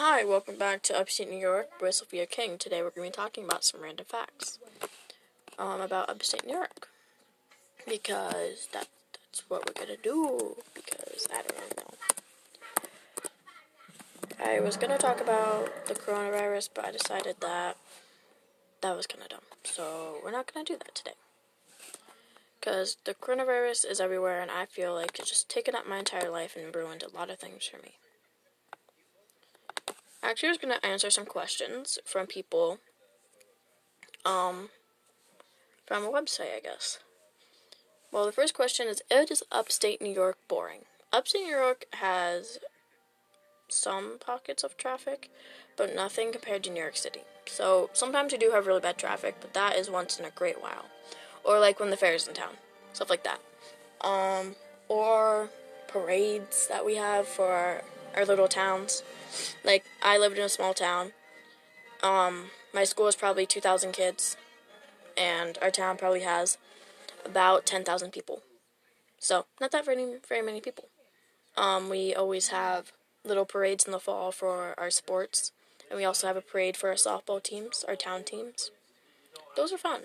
Hi, welcome back to Upstate New York with Sophia King. Today we're going to be talking about some random facts um, about Upstate New York. Because that, that's what we're going to do. Because I don't know. I was going to talk about the coronavirus, but I decided that that was kind of dumb. So we're not going to do that today. Because the coronavirus is everywhere, and I feel like it's just taken up my entire life and ruined a lot of things for me. Actually, was to answer some questions from people um, from a website, I guess. Well, the first question is Is upstate New York boring? Upstate New York has some pockets of traffic, but nothing compared to New York City. So sometimes we do have really bad traffic, but that is once in a great while. Or like when the fair is in town, stuff like that. Um, or parades that we have for our, little towns. Like I lived in a small town. Um, my school is probably 2,000 kids, and our town probably has about 10,000 people. So not that very very many people. Um, we always have little parades in the fall for our sports, and we also have a parade for our softball teams, our town teams. Those are fun.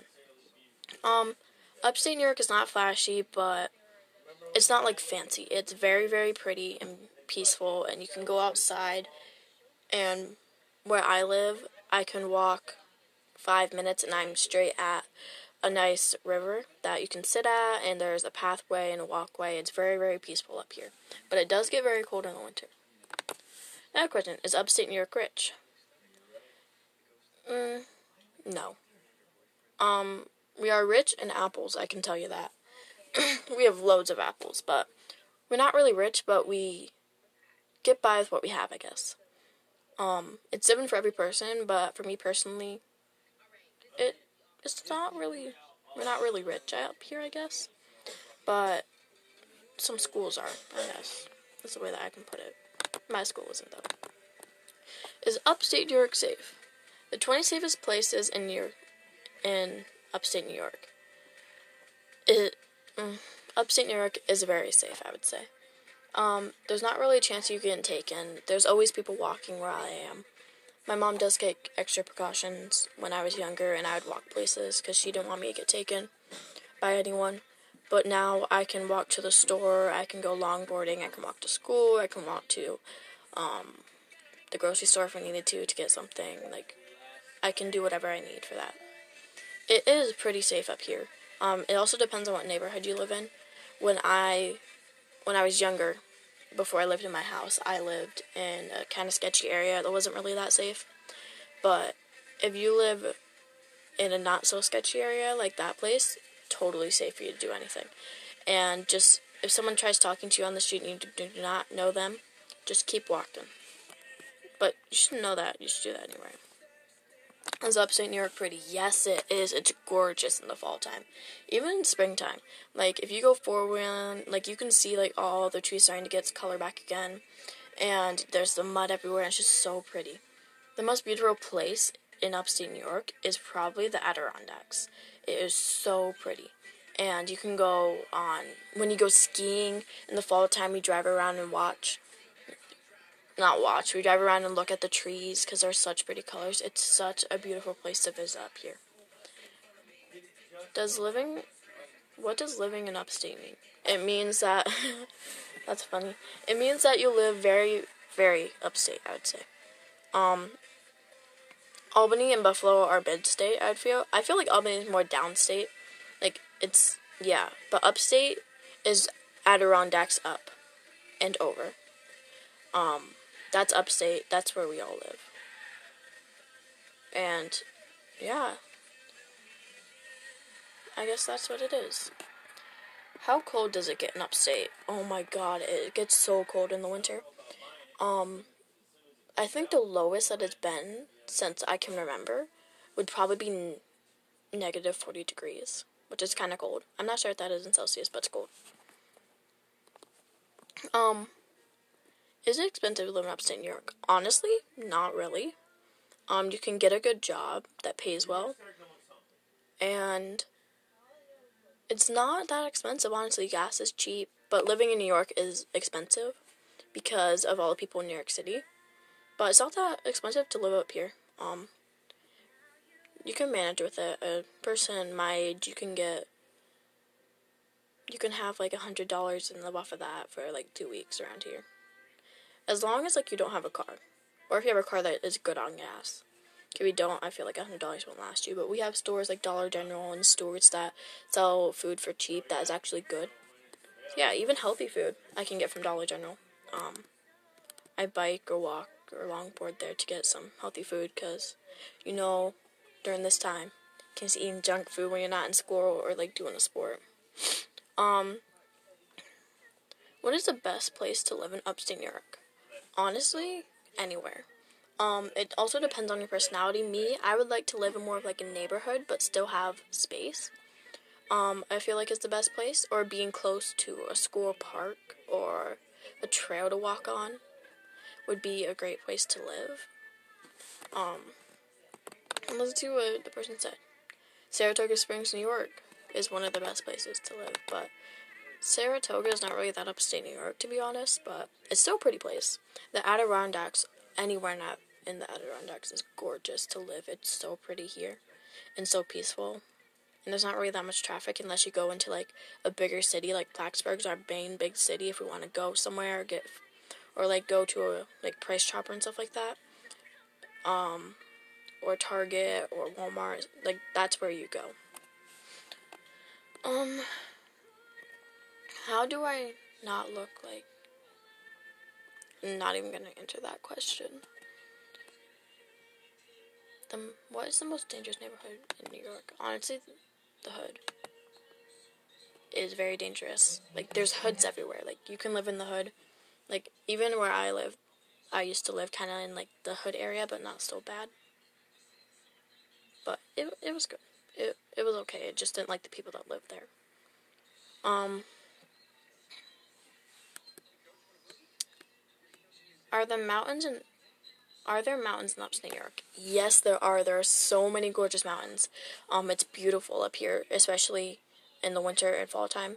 Um, upstate New York is not flashy, but it's not like fancy. It's very very pretty and peaceful, and you can go outside. And where I live, I can walk five minutes, and I'm straight at a nice river that you can sit at, and there's a pathway and a walkway. It's very, very peaceful up here. But it does get very cold in the winter. Another question Is upstate New York rich? Mm, no. Um, we are rich in apples, I can tell you that. we have loads of apples, but we're not really rich, but we get by with what we have, I guess. Um, it's different for every person, but for me personally, it it's not really we're not really rich up here, I guess. But some schools are, I guess. That's the way that I can put it. My school isn't though. Is upstate New York safe? The 20 safest places in New York, in upstate New York. It, mm, upstate New York is very safe, I would say. Um, there's not really a chance you get taken. There's always people walking where I am. My mom does take extra precautions when I was younger and I would walk places because she didn't want me to get taken by anyone. But now I can walk to the store, I can go longboarding, I can walk to school, I can walk to um, the grocery store if I needed to to get something. Like, I can do whatever I need for that. It is pretty safe up here. Um, it also depends on what neighborhood you live in. When I when I was younger, before I lived in my house, I lived in a kind of sketchy area that wasn't really that safe. But if you live in a not so sketchy area like that place, totally safe for you to do anything. And just if someone tries talking to you on the street and you do not know them, just keep walking. But you should know that. You should do that anyway. Is upstate New York pretty? Yes, it is. It's gorgeous in the fall time, even in springtime. Like if you go forward, like you can see like all the trees starting to get its color back again, and there's the mud everywhere. and It's just so pretty. The most beautiful place in upstate New York is probably the Adirondacks. It is so pretty. And you can go on when you go skiing in the fall time. You drive around and watch not watch. We drive around and look at the trees because they're such pretty colors. It's such a beautiful place to visit up here. Does living, what does living in upstate mean? It means that, that's funny. It means that you live very, very upstate, I would say. Um, Albany and Buffalo are mid-state, I'd feel. I feel like Albany is more downstate. Like, it's, yeah. But upstate is Adirondacks up and over. Um, that's upstate. That's where we all live. And yeah. I guess that's what it is. How cold does it get in upstate? Oh my god, it gets so cold in the winter. Um I think the lowest that it's been since I can remember would probably be negative 40 degrees, which is kind of cold. I'm not sure if that is in Celsius, but it's cold. Um is it expensive to live in upstate New York? Honestly, not really. Um, you can get a good job that pays well, and it's not that expensive. Honestly, gas is cheap, but living in New York is expensive because of all the people in New York City. but it's not that expensive to live up here. Um, you can manage with it. A person my age, you can get, you can have like a hundred dollars and live off of that for like two weeks around here, as long as like you don't have a car, or if you have a car that is good on gas. If you don't, I feel like hundred dollars won't last you. But we have stores like Dollar General and stores that sell food for cheap that is actually good. Yeah, even healthy food I can get from Dollar General. Um, I bike or walk or longboard there to get some healthy food because, you know, during this time, you can't eating junk food when you're not in school or like doing a sport. Um, what is the best place to live in upstate New York? Honestly, anywhere. Um, it also depends on your personality. Me, I would like to live in more of like a neighborhood, but still have space. Um, I feel like it's the best place, or being close to a school park or a trail to walk on would be a great place to live. Um, and let's see what the person said. Saratoga Springs, New York is one of the best places to live, but Saratoga is not really that upstate New York, to be honest, but it's still a pretty place. The Adirondacks, anywhere not in the Adirondacks, is gorgeous to live. It's so pretty here and so peaceful. And there's not really that much traffic unless you go into like a bigger city, like Plattsburgh's our main big city. If we want to go somewhere or get, or like go to a like Price Chopper and stuff like that, um, or Target or Walmart, like that's where you go. Um, how do I not look like? I'm not even gonna answer that question. The what is the most dangerous neighborhood in New York? Honestly, the hood is very dangerous. Like there's hoods everywhere. Like you can live in the hood. Like even where I live, I used to live kind of in like the hood area, but not so bad. But it it was good. It it was okay. It just didn't like the people that lived there. Um Are the mountains and are there mountains in upstate New York? Yes, there are. There are so many gorgeous mountains. Um, it's beautiful up here, especially in the winter and fall time.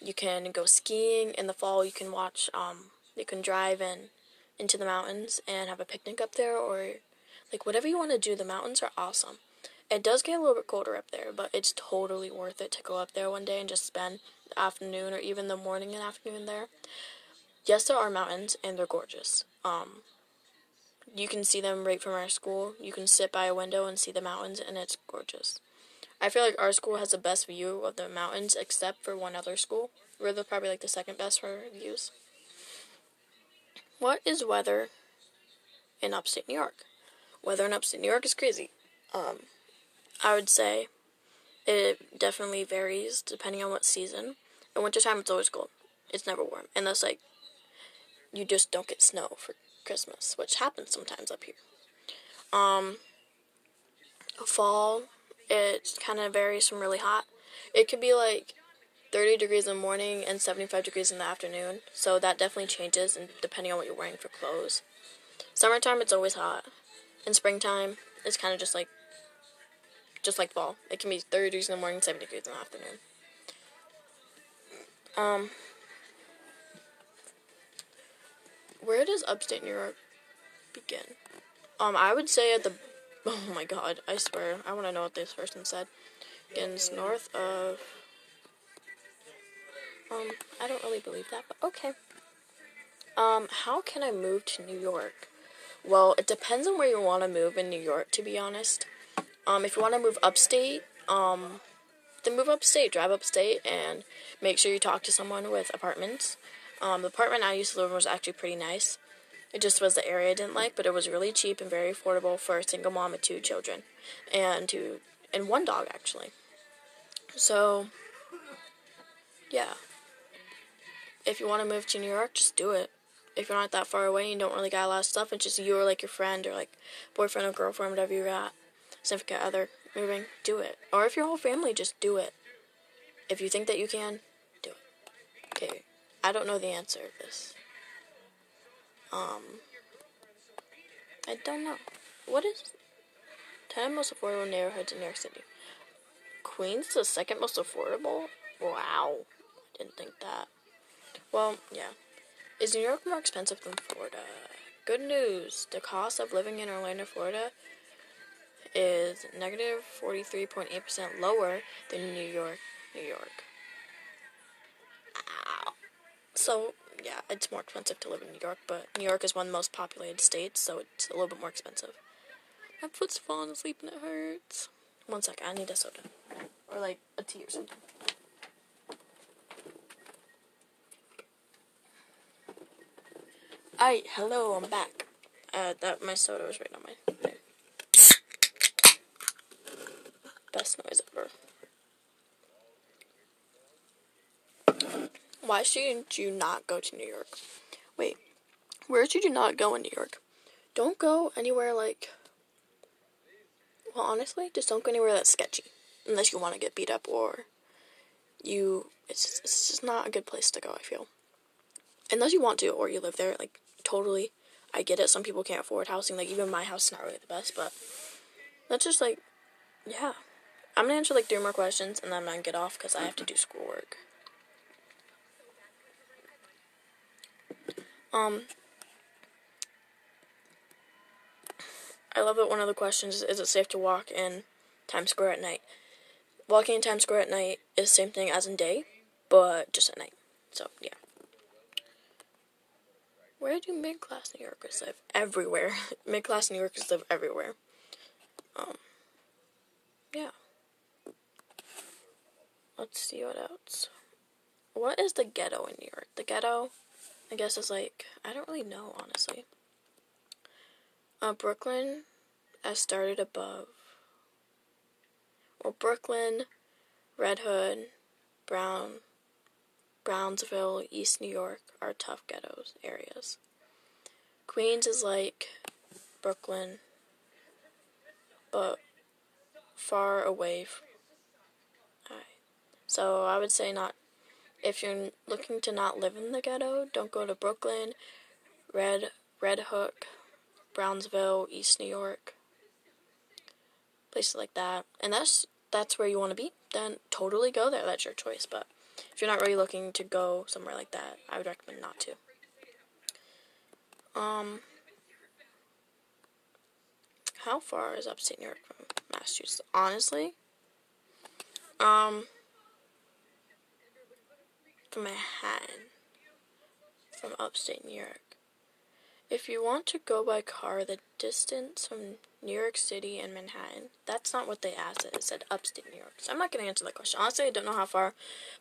You can go skiing in the fall. You can watch. Um, you can drive in into the mountains and have a picnic up there, or like whatever you want to do. The mountains are awesome. It does get a little bit colder up there, but it's totally worth it to go up there one day and just spend the afternoon or even the morning and afternoon there yes, there are mountains and they're gorgeous. Um, you can see them right from our school. You can sit by a window and see the mountains, and it's gorgeous. I feel like our school has the best view of the mountains, except for one other school. We're the, probably like the second best for views. What is weather in upstate New York? Weather in upstate New York is crazy. Um, I would say it definitely varies depending on what season. In wintertime, it's always cold. It's never warm, unless like you just don't get snow for Christmas, which happens sometimes up here. Um, fall, it kind of varies from really hot. It could be like 30 degrees in the morning and 75 degrees in the afternoon, so that definitely changes and depending on what you're wearing for clothes. Summertime, it's always hot. In springtime, it's kind of just like just like fall. It can be 30 degrees in the morning, 70 degrees in the afternoon. Um, where does upstate New York begin? Um, I would say at the. Oh my god, I swear. I want to know what this person said. Begins north of. Um, I don't really believe that, but okay. Um, how can I move to New York? Well, it depends on where you want to move in New York, to be honest. Um, if you want to move upstate, um, then move upstate, drive upstate, and make sure you talk to someone with apartments. Um, the apartment I used to live in was actually pretty nice. It just was the area I didn't like, but it was really cheap and very affordable for a single mom with two children, and two and one dog actually. So, yeah. If you want to move to New York, just do it. If you're not that far away and you don't really got a lot of stuff, it's just you or like your friend or like boyfriend or girlfriend, whatever you got, significant other moving, do it. Or if your whole family, just do it. If you think that you can, do it. Okay. I don't know the answer to this. Um, I don't know. What is 10 most affordable neighborhoods in New York City? Queens is the second most affordable? Wow. I Didn't think that. Well, yeah. Is New York more expensive than Florida? good news. The cost of living in Orlando, Florida is negative 43.8% lower than New York, New York. So, yeah, it's more expensive to live in New York, but New York is one of the most populated states, so it's a little bit more expensive. My foot's falling asleep and it hurts. One sec, I need a soda. Or like a tea or something. Alright, hello, I'm back. Uh, that my soda was right on my thing. Best noise ever. Why should you not go to New York? Wait, where should you not go in New York? Don't go anywhere like. Well, honestly, just don't go anywhere that's sketchy. Unless you want to get beat up or you. It's just, it's just not a good place to go, I feel. Unless you want to or you live there, like, totally. I get it. Some people can't afford housing. Like, even my house is not really the best, but that's just like, yeah. I'm gonna answer like three more questions and then I'm gonna get off because I have to do schoolwork. Um, I love that one of the questions is, is it safe to walk in Times Square at night? Walking in Times Square at night is the same thing as in day, but just at night. So, yeah. Where do mid class New Yorkers live? Everywhere. mid class New Yorkers live everywhere. Um, yeah. Let's see what else. What is the ghetto in New York? The ghetto I guess it's like I don't really know honestly. Uh, Brooklyn, I started above. Well, Brooklyn, Red Hook, Brown, Brownsville, East New York are tough ghettos areas. Queens is like Brooklyn, but far away. From, so I would say not if you're looking to not live in the ghetto, don't go to Brooklyn, Red Red Hook, Brownsville, East New York, places like that. And that's that's where you want to be. Then totally go there. That's your choice. But if you're not really looking to go somewhere like that, I would recommend not to. Um, how far is upstate New York from Massachusetts? Honestly, um from Manhattan, from upstate New York. If you want to go by car, the distance from New York City and Manhattan, that's not what they asked. It said upstate New York. So I'm not going to answer that question. Honestly, I don't know how far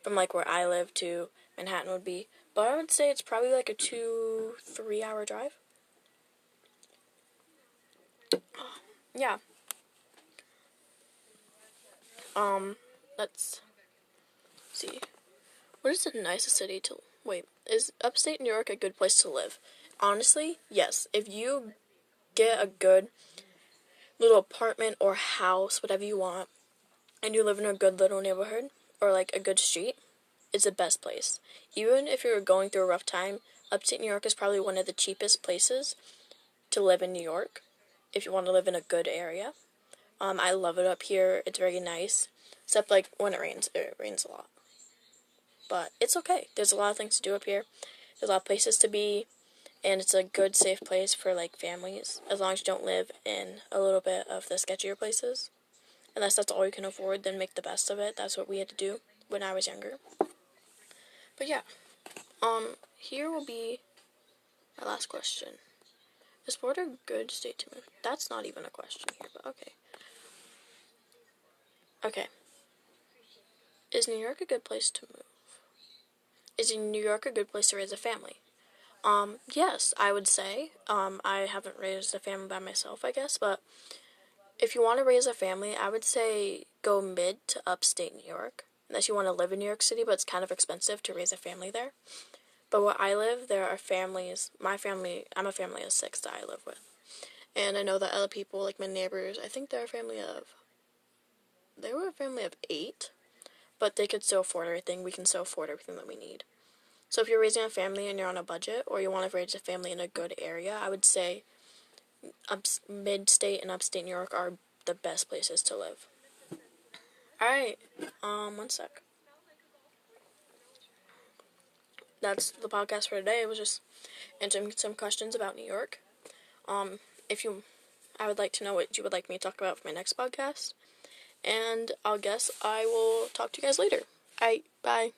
from like where I live to Manhattan would be, but I would say it's probably like a two, three hour drive. Yeah. Um, let's see. What is the nicest city to wait? Is upstate New York a good place to live? Honestly, yes. If you get a good little apartment or house, whatever you want, and you live in a good little neighborhood or like a good street, it's the best place. Even if you're going through a rough time, upstate New York is probably one of the cheapest places to live in New York if you want to live in a good area. Um, I love it up here. It's very nice, except like when it rains. It rains a lot. But it's okay. There's a lot of things to do up here. There's a lot of places to be, and it's a good, safe place for like families, as long as you don't live in a little bit of the sketchier places. Unless that's all you can afford, then make the best of it. That's what we had to do when I was younger. But yeah, um, here will be my last question. Is Florida a good state to move? That's not even a question here, but okay. Okay. Is New York a good place to move? Is New York a good place to raise a family? Um, yes, I would say. Um, I haven't raised a family by myself, I guess, but if you want to raise a family, I would say go mid to upstate New York. Unless you want to live in New York City, but it's kind of expensive to raise a family there. But where I live, there are families. My family, I'm a family of six that I live with. And I know that other people, like my neighbors, I think they're a family of. They were a family of eight, but they could still afford everything. We can still afford everything that we need. So if you're raising a family and you're on a budget, or you want to raise a family in a good area, I would say ups- mid-state and upstate New York are the best places to live. All right, um, one sec. That's the podcast for today. It was just answering some questions about New York. um, if you, I would like to know what you would like me to talk about for my next podcast. And I'll guess I will talk to you guys later. Alright, bye.